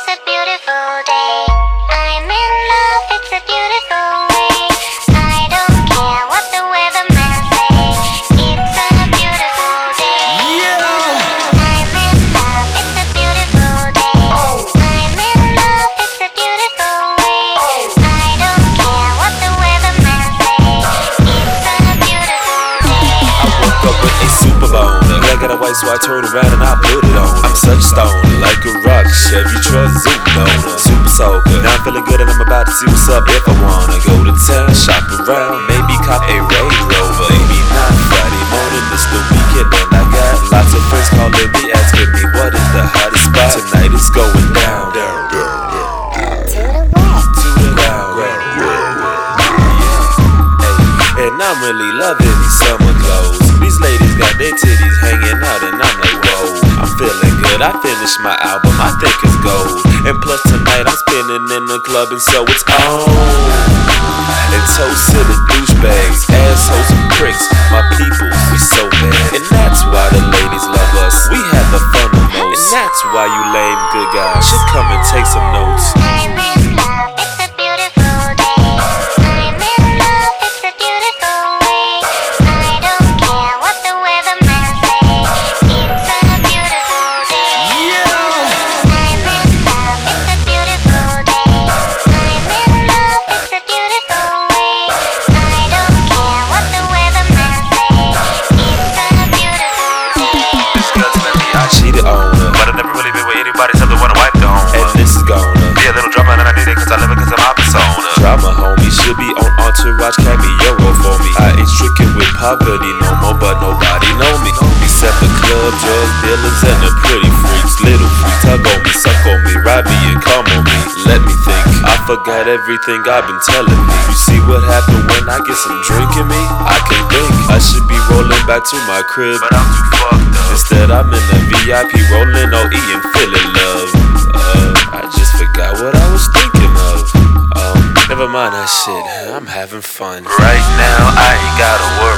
it's a beautiful white, so I turn around and I put it on. I'm such stone, like a rock. Chevy truck, zoom on. Super soaker. Now I'm feeling good and I'm about to see what's up. If I wanna go to town, shop around, maybe cop a Range Rover. Maybe not Friday morning, it's the weekend and I got lots of friends calling me, asking me what is the hottest spot. Tonight it's going down. down, down, down. To the west. To the ground. Hey, and I'm really loving these summer clothes. These ladies got their titties hanging out, and I'm like, whoa. I'm feeling good. I finished my album, I think it's gold. And plus tonight I'm spinning in the club, and so it's on. And toast to the douchebags, assholes and pricks, my people, we so bad. And that's why the ladies love us. We have the fun the most. And that's why you lame good guys should come and take some notes. Entourage Cameo for me. I ain't stricken with poverty no more, but nobody know me. Except the club, drug dealers, and the pretty freaks. Little freaks, tug on me, suck on me, ride me, and come on me. Let me think, I forgot everything I've been telling me. You see what happened when I get some drink in me? I can't think, I should be rolling back to my crib. But I'm too fucked up. Instead, I'm in the VIP rolling OE and feeling love. Mind that shit. I'm having fun. Right now, I ain't gotta worry